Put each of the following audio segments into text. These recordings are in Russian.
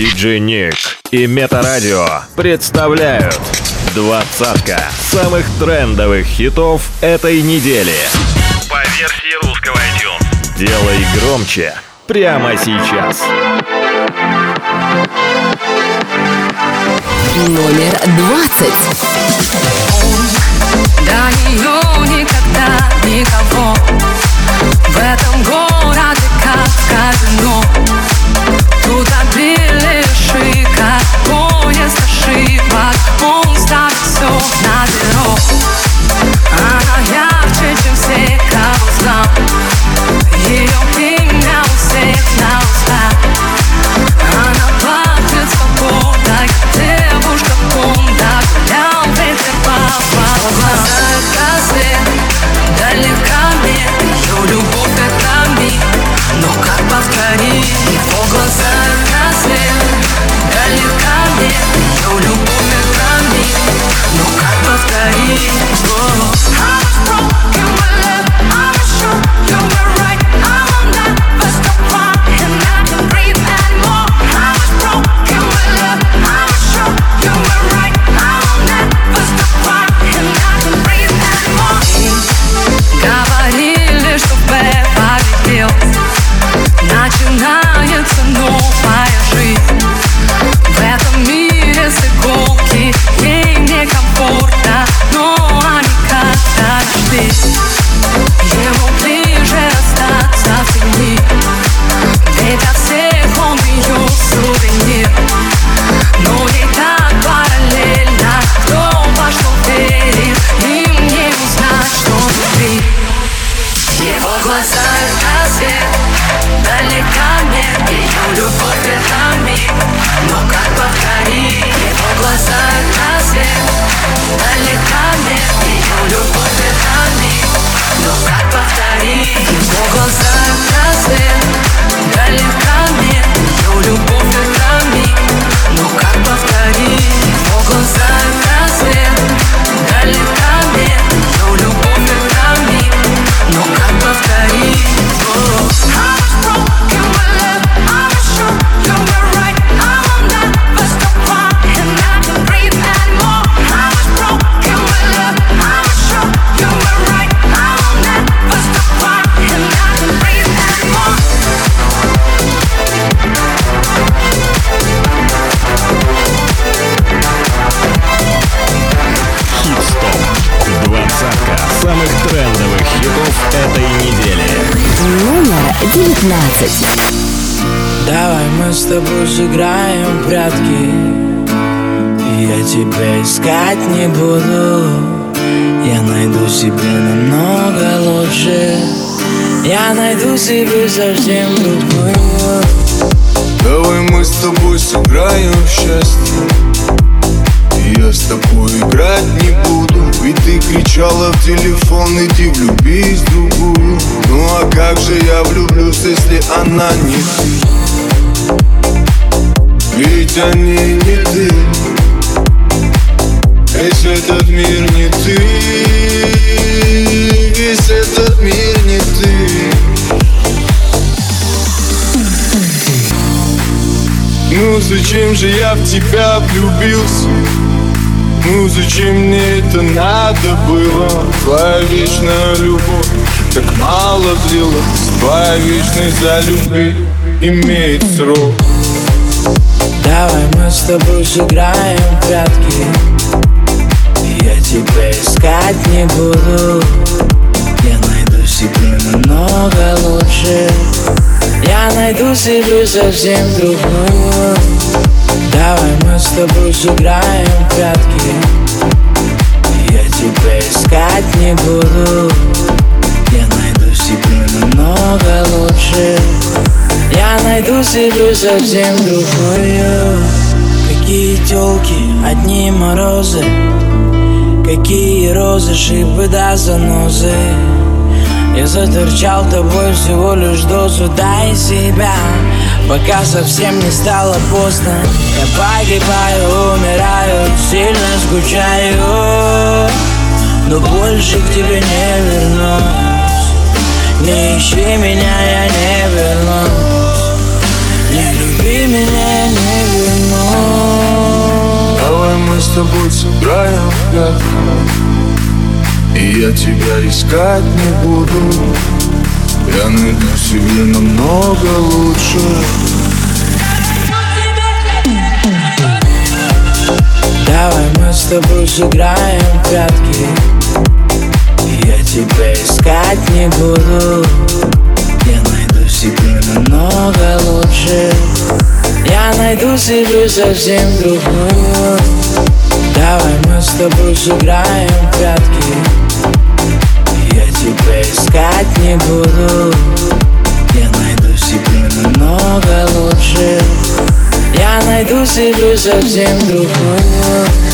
Диджей Ник и Метарадио представляют двадцатка самых трендовых хитов этой недели. По версии русского iTunes. Делай громче прямо сейчас. Номер двадцать. До нее никогда никого В этом городе как казино Поезд ошибок Он ставит все на Yeah. Тобой сыграем прятки. Я тебя искать не буду. Я найду себе намного лучше. Я найду себе совсем другую. Давай мы с тобой сыграем в счастье. Я с тобой играть не буду. Ведь ты кричала в телефон Иди влюбись в другую. Ну а как же я влюблюсь, если она не ты Ведь они не ты. Весь этот мир не ты. Весь этот мир не ты. Ну зачем же я в тебя влюбился? Ну зачем мне это надо было? Твоя вечная любовь так мало длилась Твоя вечность за любви имеет срок Давай мы с тобой сыграем в прятки. Я тебя искать не буду. Я найду себе намного лучше. Я найду себе совсем другую. Давай мы с тобой сыграем в прятки. Я тебя искать не буду. Я найду себе намного лучше Я найду себе совсем другую Какие телки, одни морозы. Какие розы, шипы да занозы. Я заторчал тобой всего лишь дозу. Дай себя, пока совсем не стало поздно. Я погибаю, умираю, сильно скучаю. Но больше к тебе не вернусь не ищи меня, я не вернусь. Не люби меня, не вернусь. Давай мы с тобой сыграем в прятки И я тебя искать не буду. Я найду себе намного лучше. Давай мы с тобой сыграем в прятки тебя искать не буду. Я найду себе намного лучше. Я найду себе совсем другую. Давай мы с тобой сыграем в прятки. Я тебя искать не буду. Я найду себе намного лучше. Я найду себе совсем другую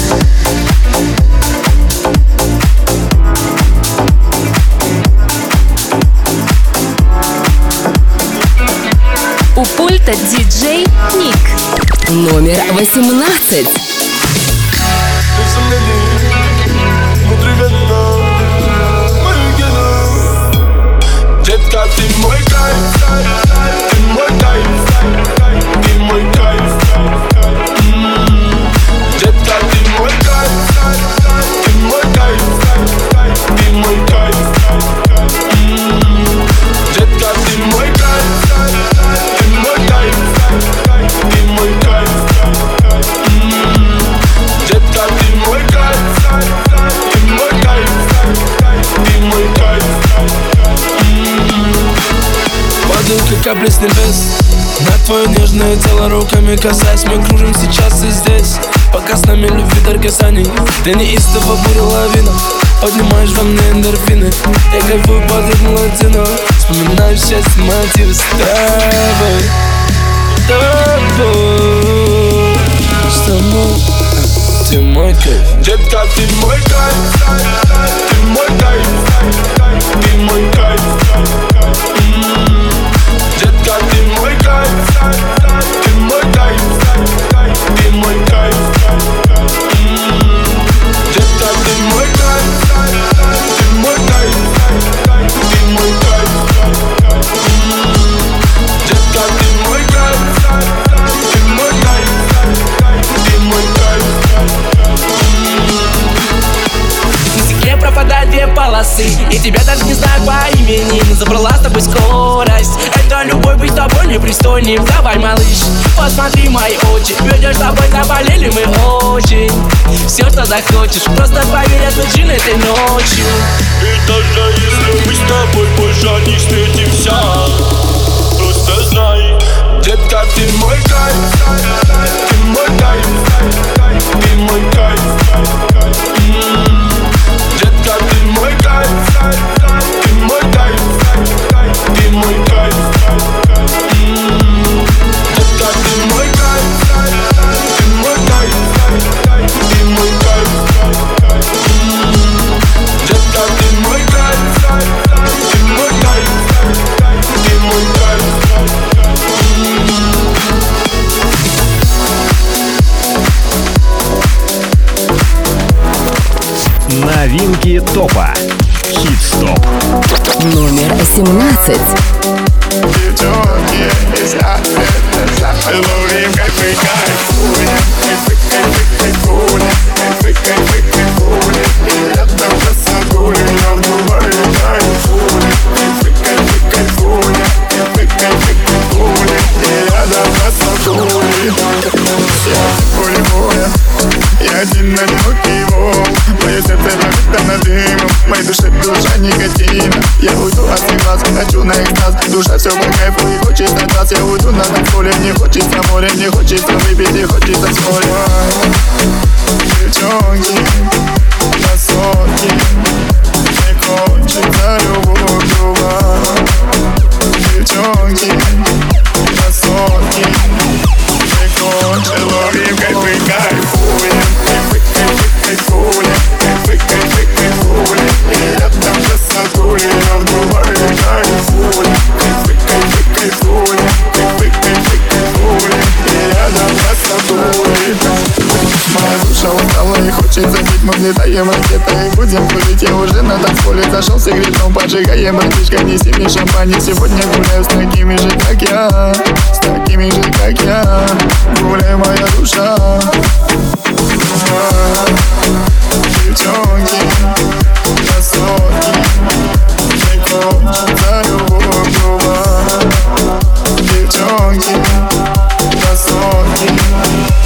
Пульта диджей Ник. Номер 18. С небес На твое нежное тело руками касаясь Мы кружим сейчас и здесь. Пока с нами любви дар касаний Ты неистово буря лавина Поднимаешь во мне эндорфины. Я кайфую под ритм латино Вспоминаю счастье мотивы с тобой Тобой. С тобой. Ты мой кайф. Детка, ты мой кайф, ты мой кайф, ты мой кайф. М, Детка, ты мой кайф, ты мой кайф, ты мой кайф. М, Детка, ты мой кайф, полосы И тебя даже не знаю по имени. Забрала с тобой скорость. Это любовь быть с тобой непристойным Давай, малыш, посмотри мои очи. Ведешь с тобой, заболели мы очень. Все, что захочешь. Просто поверь, джин этой ночью. И даже если мы с тобой больше не встретимся Просто знай Детка, ты мой кайф Ты мой кайф Ты мой кайф М, Новинки топа. Хит-стоп. Номер 17. Девчонки из Африки, я один одинокий волк, мое сердце пропитано дымом, в моей душе душа никотина, я уйду от всех глаз, хочу на экстаз, душа все по кайфу и хочет на глаз, я уйду на танцполе, мне хочется море, мне хочется выпить и хочется с моря. Девчонки, красотки, Зажигай, братишка, неси мне шампань сегодня гуляю с такими же, как я. С такими же, как я. Гуляю моя душа. Девчонки, красотки Не кончат за Девчонки, красотки.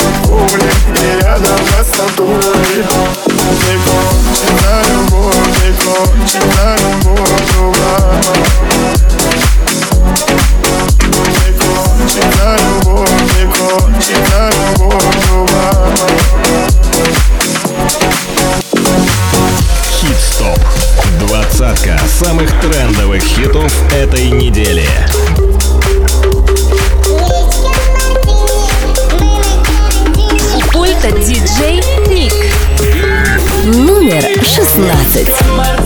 Хит-стоп. Двадцатка самых трендовых хитов этой недели. 16.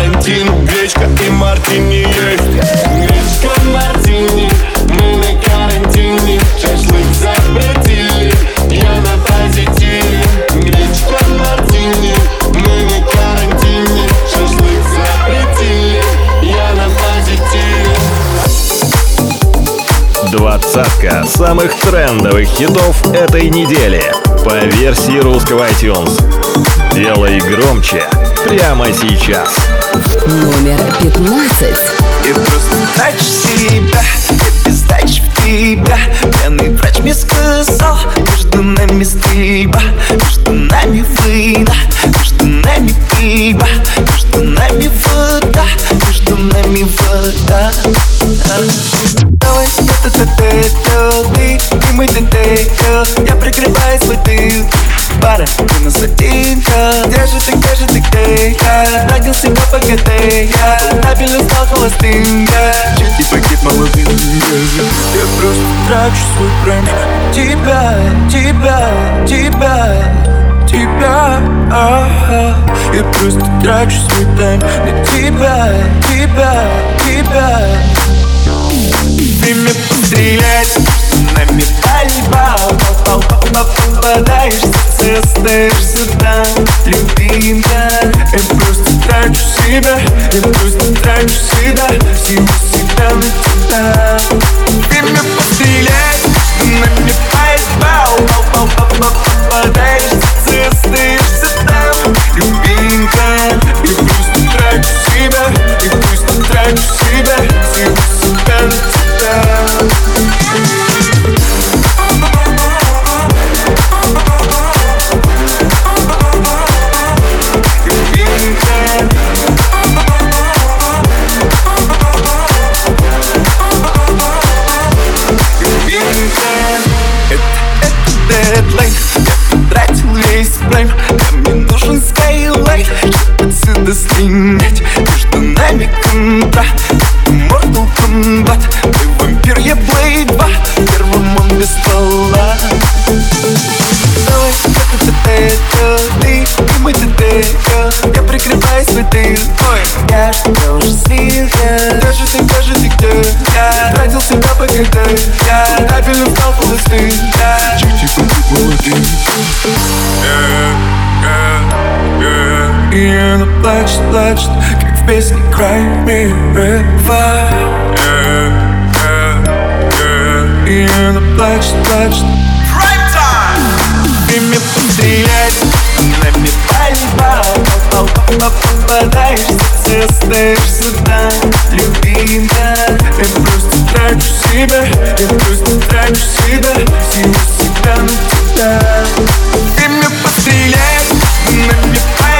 Карантину Гречка и мартини есть Гречка мартини Мы на карантине Шашлык запретили Я на позитиве Гречка мартини Мы на карантине Шашлык запретили Я на позитиве Двадцатка самых трендовых хитов этой недели. По версии русского iTunes. Делай громче прямо сейчас. Номер 15. Я просто трачу себя, без сдачи в тебя Пьяный врач мне сказал, между нами стрельба Между нами война, между нами пиво Между нами вода, между нами вода Давай, это ты, ты, и мы ты, Я прикрываю свой тыл Пара, ты нас одинка Где же ты, где же ты, где я? Родился на ПГТ, я? Стабильно стал холостым, я Чуть и погиб молодым, Я просто трачу свой прайм Тебя, тебя, тебя Тебя, ага. Я просто трачу свой тайм На тебя, тебя, тебя. Время пострелять Нами пальба Попал, попал, попадаешь Сердце остаешься там Любимая Я просто трачу себя Я просто трачу себя Всего себя на тебя Время пострелять Нами пальба Попал, попал, попадаешь Сердце остаешься там Любимая Я просто трачу себя Отсюда слинять Между нами контракт Mortal Kombat Ты вампир, я Blade 2 Первым он без ствола. Давай, как это это ты? И мы ты Я прикрываю свой тыл Ой, я ж тебя уже слил я Где же ты, где же ты, где я? Тратил себя по КД Я стабильно стал холостым Я чуть-чуть молодым И она плачет, плачет Как в песне Cry Me River И она плачет, плачет Время пострелять Нами пальба Попадаешься, ты остаешься там Любимая Я просто трачу себя Я просто трачу себя Силу себя на тебя Время пострелять Нами пальба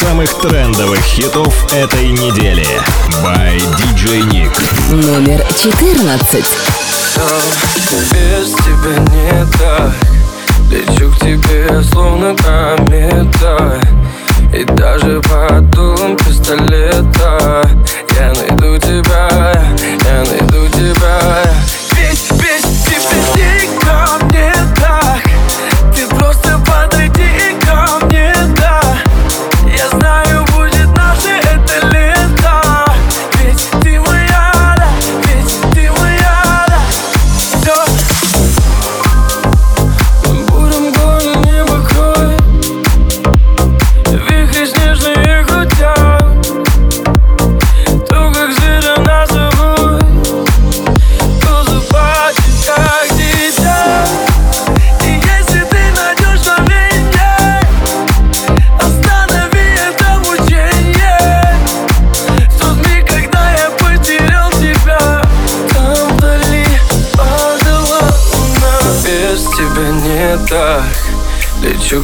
самых трендовых хитов этой недели. By DJ Nick. Номер 14. Без тебя не так Лечу к тебе, словно комета И даже под дулом пистолета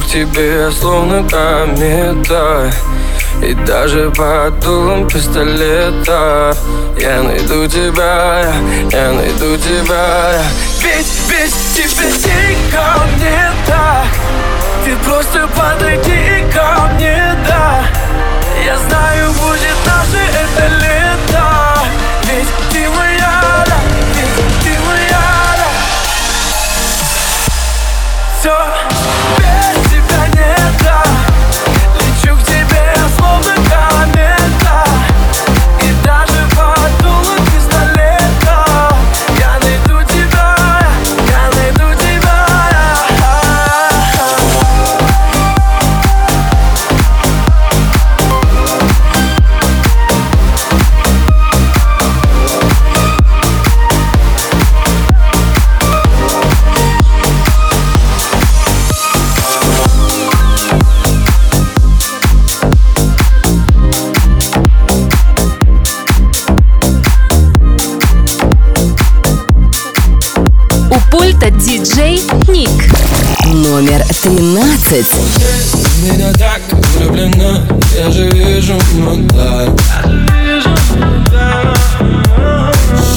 тебе, словно комета И даже под дулом пистолета Я найду тебя, я найду тебя. Ведь без тебя не ко мне так. Ты просто подойди ко мне, да. Я знаю, будет наше это лето Пульта диджей Ник. Номер 13. меня так влюблена Я же вижу мудак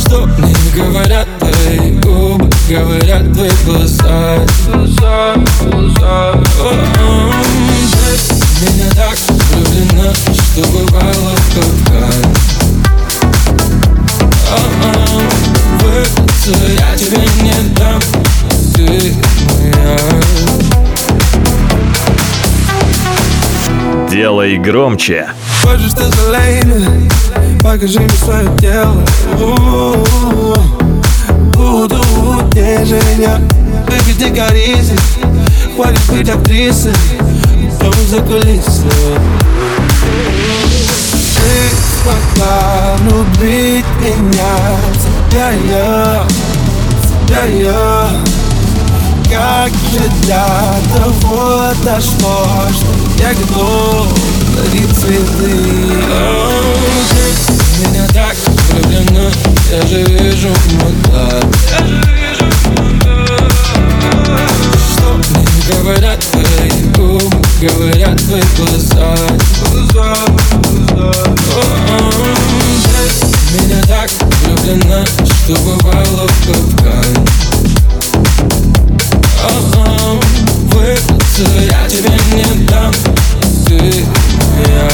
Что мне говорят твои губы Говорят твои глаза Глаза, глаза О-о. Ты в меня так влюблена Что бывало в капкане О-о. Вырваться я тебе не дам Ты моя Делай громче. Меня, покажи мне свое тело. Буду утешения, baby, ты коризи Хватит быть актрисой, дом за кулисы Ты смогла любить меня Тебя я, тебя я как же для того дошло, что я готов дарить цветы Ты меня так влюблена, я же вижу мудак Что мне говорят твои губы, говорят твои глаза. Ты меня так влюблена что попало в капкан Ага, выпиться я тебе не дам Ты, я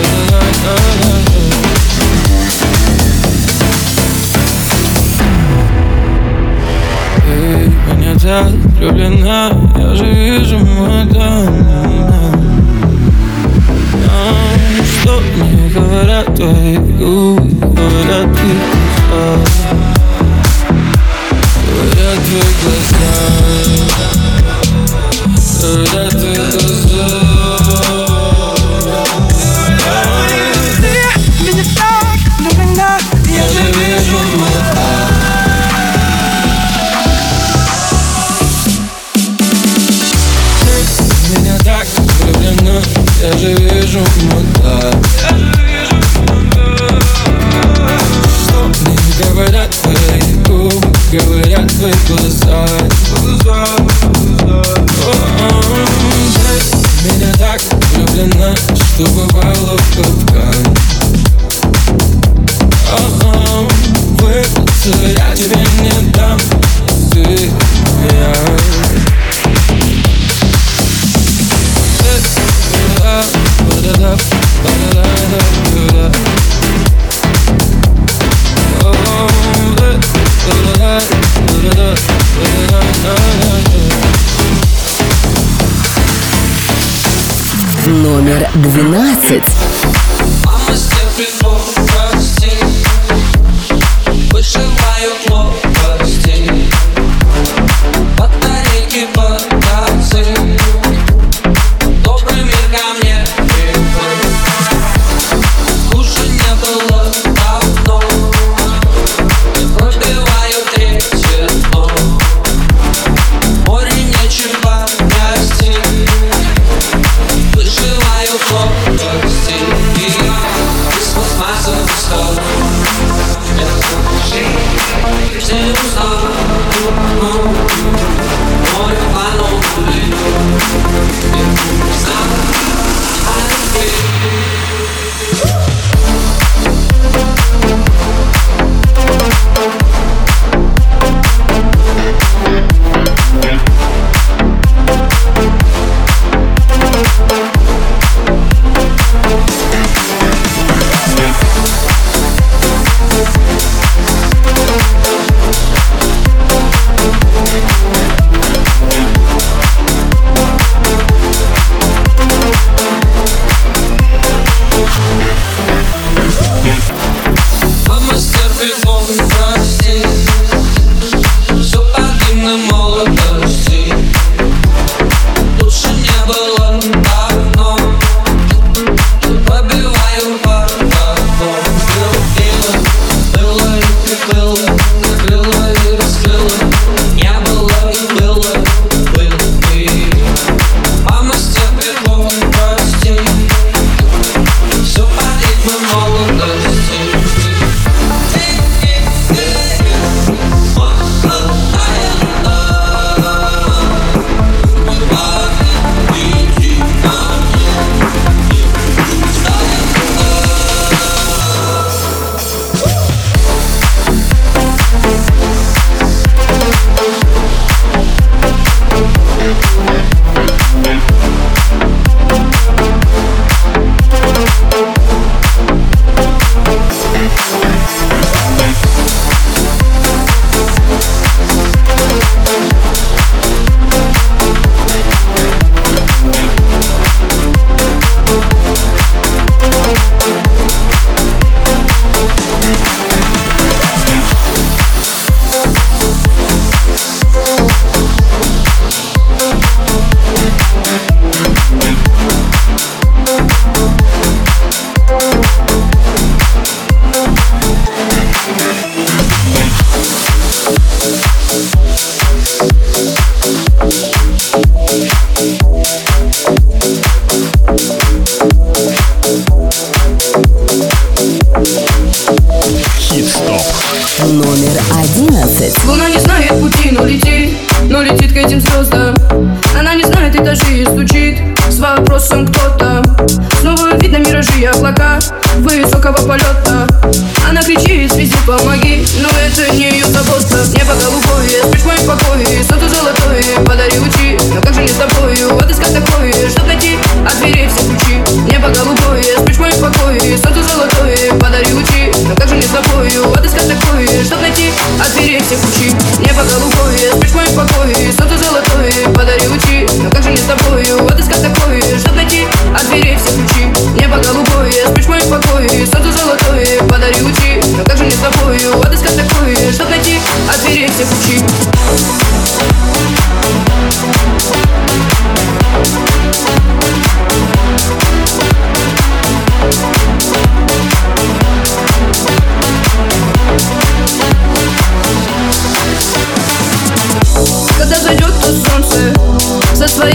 Эй, влюблена, я же вижу мадам Что мне говорят твои губы, говорят ты глаза Говорят твои глаза. Говорят твои глаза же вижу мудак. Что мне говорят твои губы Говорят твои глаза. Ты меня так влюблена Что попала в капкан О-о, Выпиться я тебе не дам Ты, я Номер двенадцать.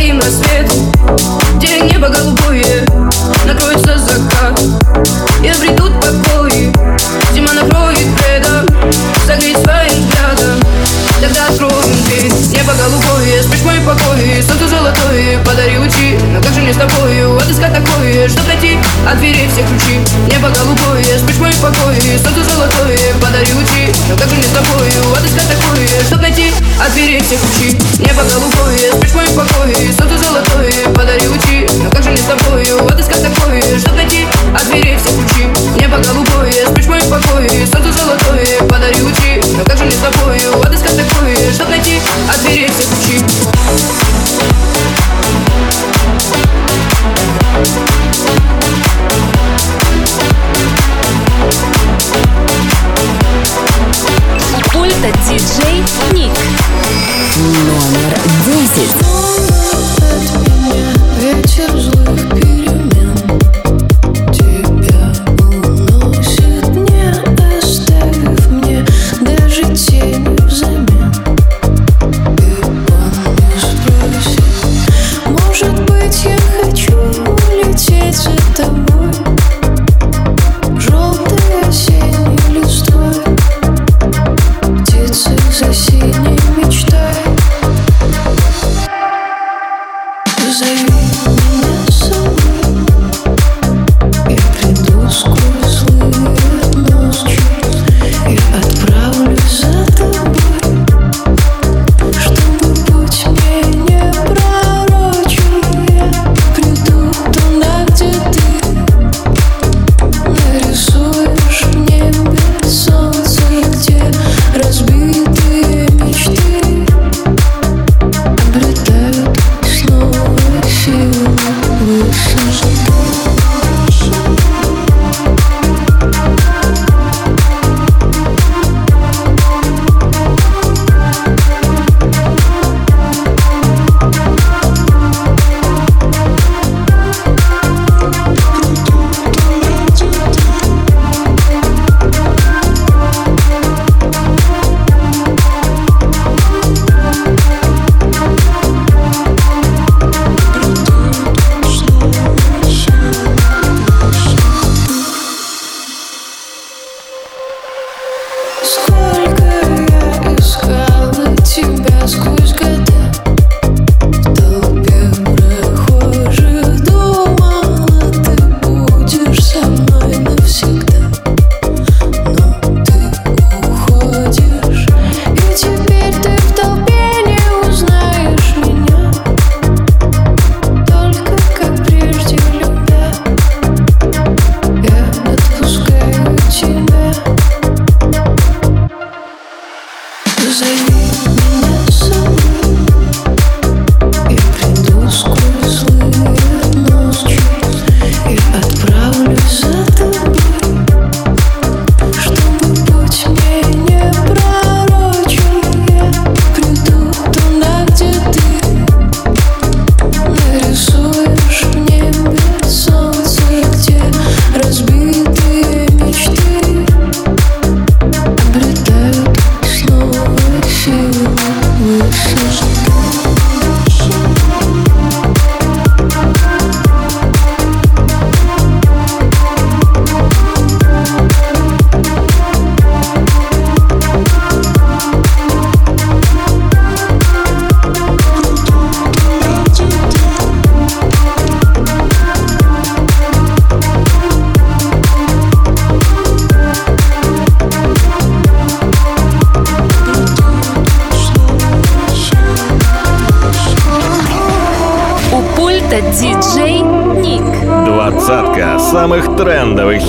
им рассвет Где небо голубое Накроется закат. И обретут покой Зима накроет предок Согреть своим взглядом тогда откроем ты Небо голубое, спишь мой покой Солнце золотое, подари учи Но как же мне с тобою отыскать такое Чтоб найти от двери все ключи. Небо голубое, спишь мой покой Солнце золотое, подари учи Но как же мне с тобою отыскать такое Чтоб найти от двери все ключи. Небо голубое, спишь мой покой Солнце золотое, подари учи Но как же мне с тобою отыскать такое Чтоб найти от двери все ключи. Небо голубое, спишь мой покой Солнце золотое, подари учи двери Но как же мне с тобою отыскать такую Чтоб найти от двери все ключи. Пульта диджей Ник. Номер десять. Вечер злых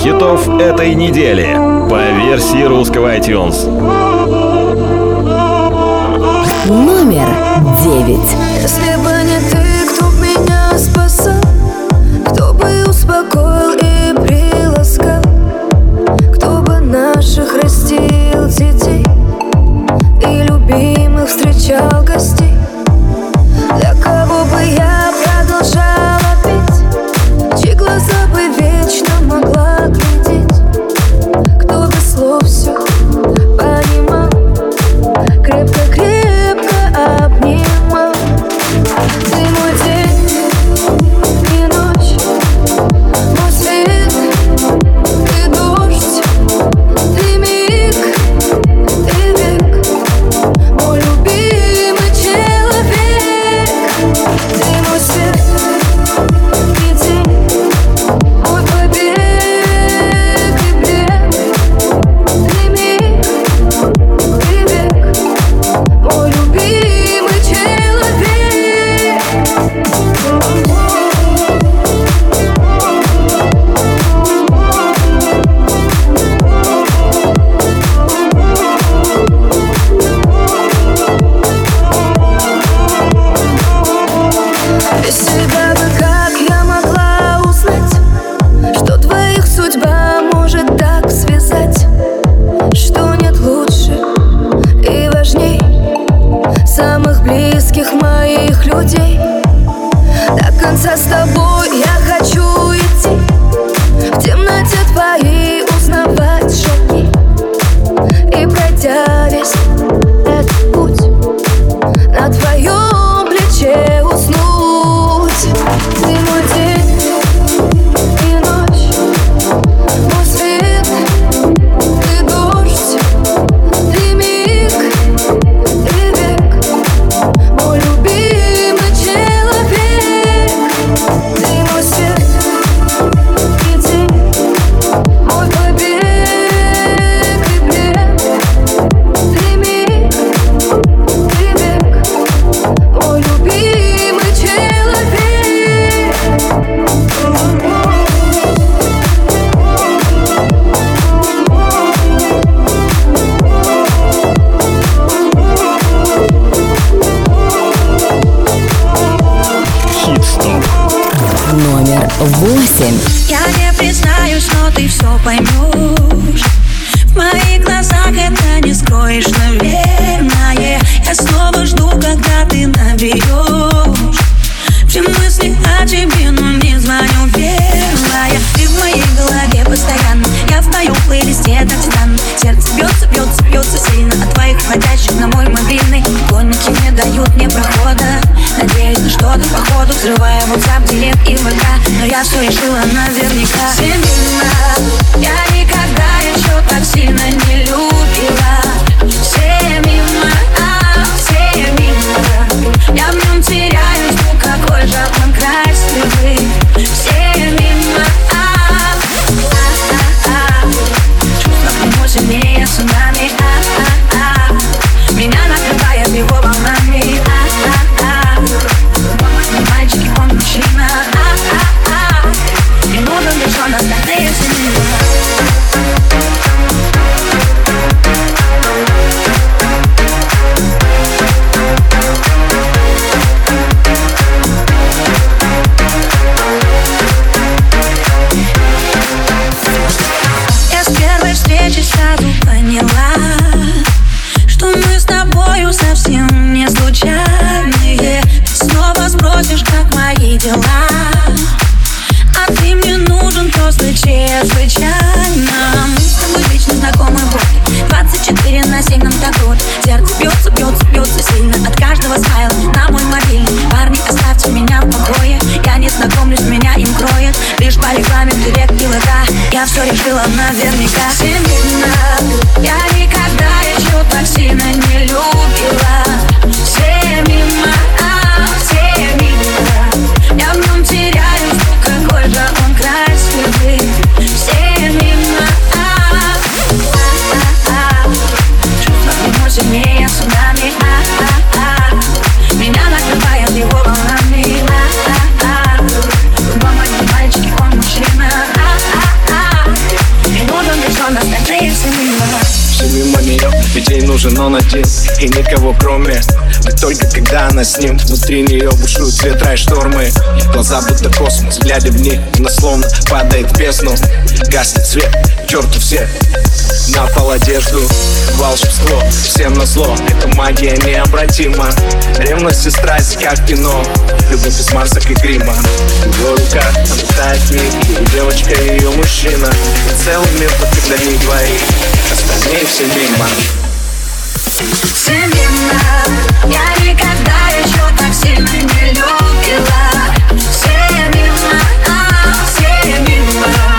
хитов этой недели по версии русского iTunes. Номер девять. телек и вода, Но я все решила наверняка. Все мимо, я никогда еще так сильно не Ведь ей нужен он один и никого кроме Да только когда она с ним. Внутри нее бушуют ветра и штормы. Глаза будто космос, глядя в них Она словно падает в бездну. Гаснет свет, черту все На пол одежду. Волшебство, всем на зло Эта магия необратима. Ревность и страсть, как кино. Любовь без масок и грима. Его рука, она тает Девочка ее мужчина. И Целый мир только для них двоих Остальные все мимо. Все мимо, а, все мимо.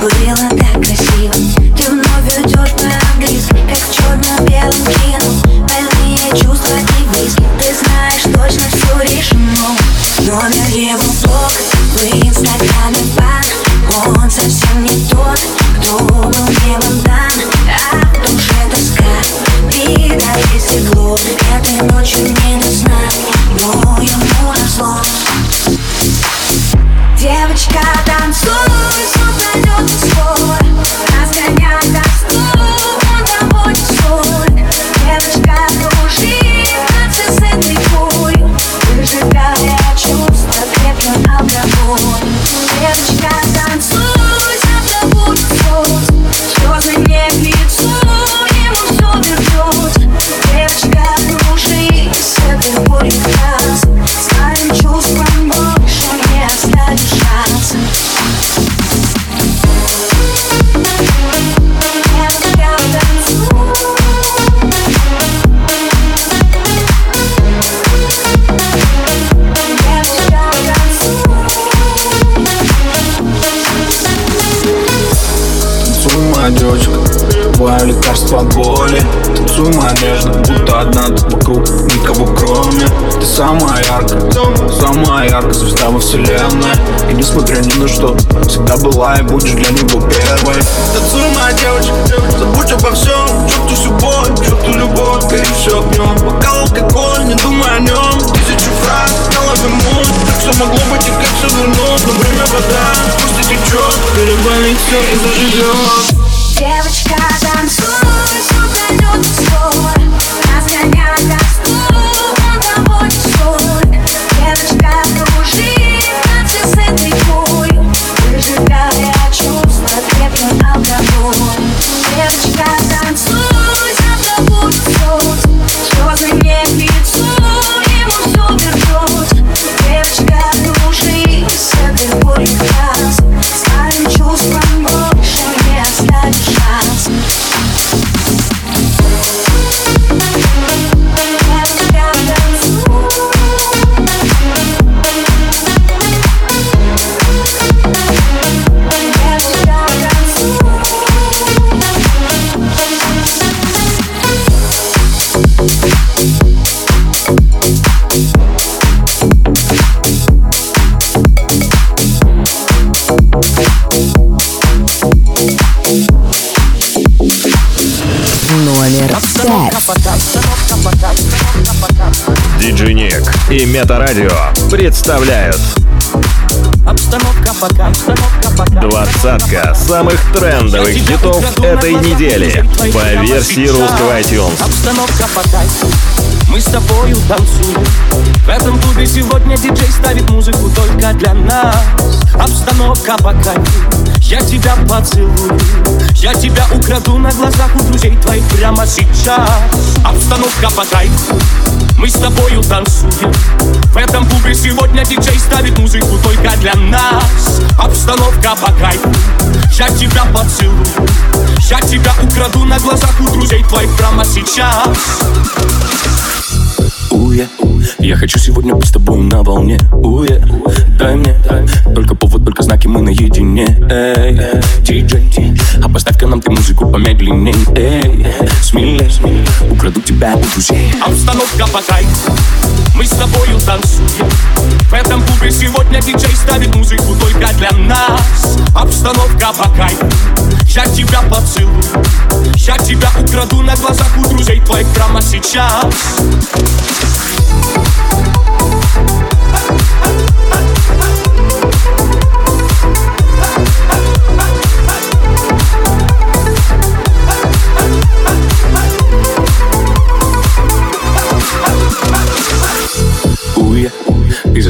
было. Была и будешь для него первой. Танцуй, моя девочка, забудь обо всем. Черту любовь, черту любовь, гори все огнем Бокал алкоголь, не думай о нем Тысячу фраз, голове муть. Так все могло быть и как все вернуть Но время вода, пусть течет Переболит все и заживет Метарадио представляют. Обстановка пока, обстановка пока. двадцатка самых трендовых хитов этой недели. по версии русского iTunes. Обстановка по кайфу Мы с тобою танцуем В этом клубе сегодня диджей ставит музыку только для нас. Обстановка по кайфу Я тебя поцелую. Я тебя украду на глазах у друзей твоих прямо сейчас. Обстановка по кайфу Мы с тобою танцуем В этом клубе сегодня диджей ставит музыку только для нас. Обстановка по кайфу. Я тебя поцелую. Я тебя украду на глазах у друзей твоих прямо сейчас. Уе, я хочу сегодня быть с тобой на волне. Уе, дай мне Только знаки, мы наедине Эй, диджей А поставь-ка нам ты музыку помедленней Эй, смелей Украду тебя у друзей. Обстановка по кайфу Мы с тобою танцуем. В этом клубе сегодня диджей ставит музыку только для нас. Обстановка по кайфу Я тебя поцелую. Я тебя украду на глазах у друзей твоих прямо сейчас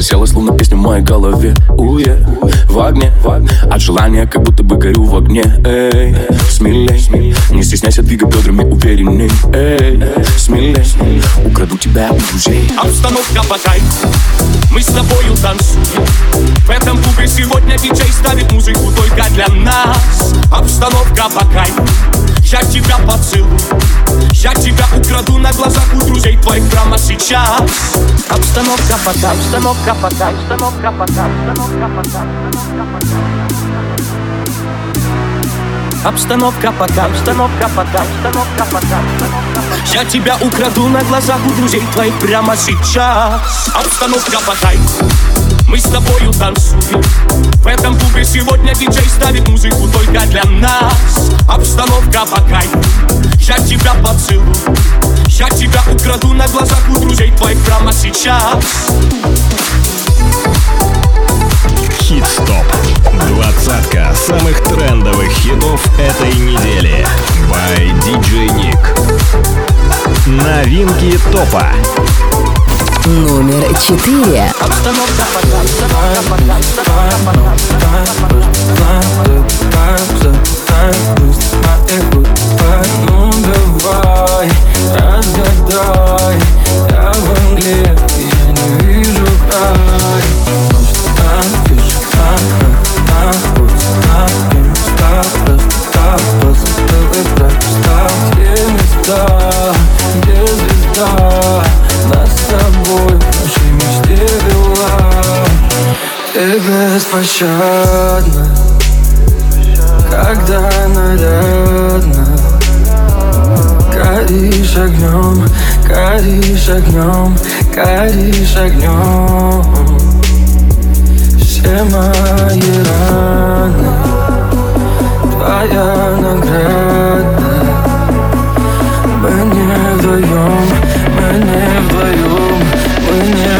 засела, словно песня в моей голове. Уе, в огне, от желания, как будто бы горю в огне. Эй, смелей, не стесняйся, двигай бедрами уверенней. Эй, смелей, украду тебя у друзей. Обстановка кайфу, мы с тобою танцуем. В этом клубе сегодня диджей ставит музыку только для нас. Обстановка кайфу, я тебя поцелую. Я тебя украду на глазах у друзей твоих прямо сейчас. Обстановка по кайфу, обстановка по кайфу, обстановка по кайфу, обстановка по кайфу, обстановка по кайфу Обстановка по кайфу, обстановка по кайфу, обстановка по кайфу Я тебя украду на глазах у друзей твоих прямо сейчас. Обстановка по кайфу мы с тобою танцуем В этом клубе сегодня диджей ставит музыку только для нас Обстановка по кайфу Я тебя поцелую Я тебя украду на глазах у друзей твоих прямо сейчас Хит-стоп. Двадцатка самых трендовых хитов этой недели. By DJ Nick. Новинки топа. Номер четыре. Ну разгадай Я в Англии, Ты беспощадна когда нарядно Горишь огнем, горишь огнем, горишь огнем. Все мои раны, твоя награда. Мы не вдвоем, мы не вдвоем, мы не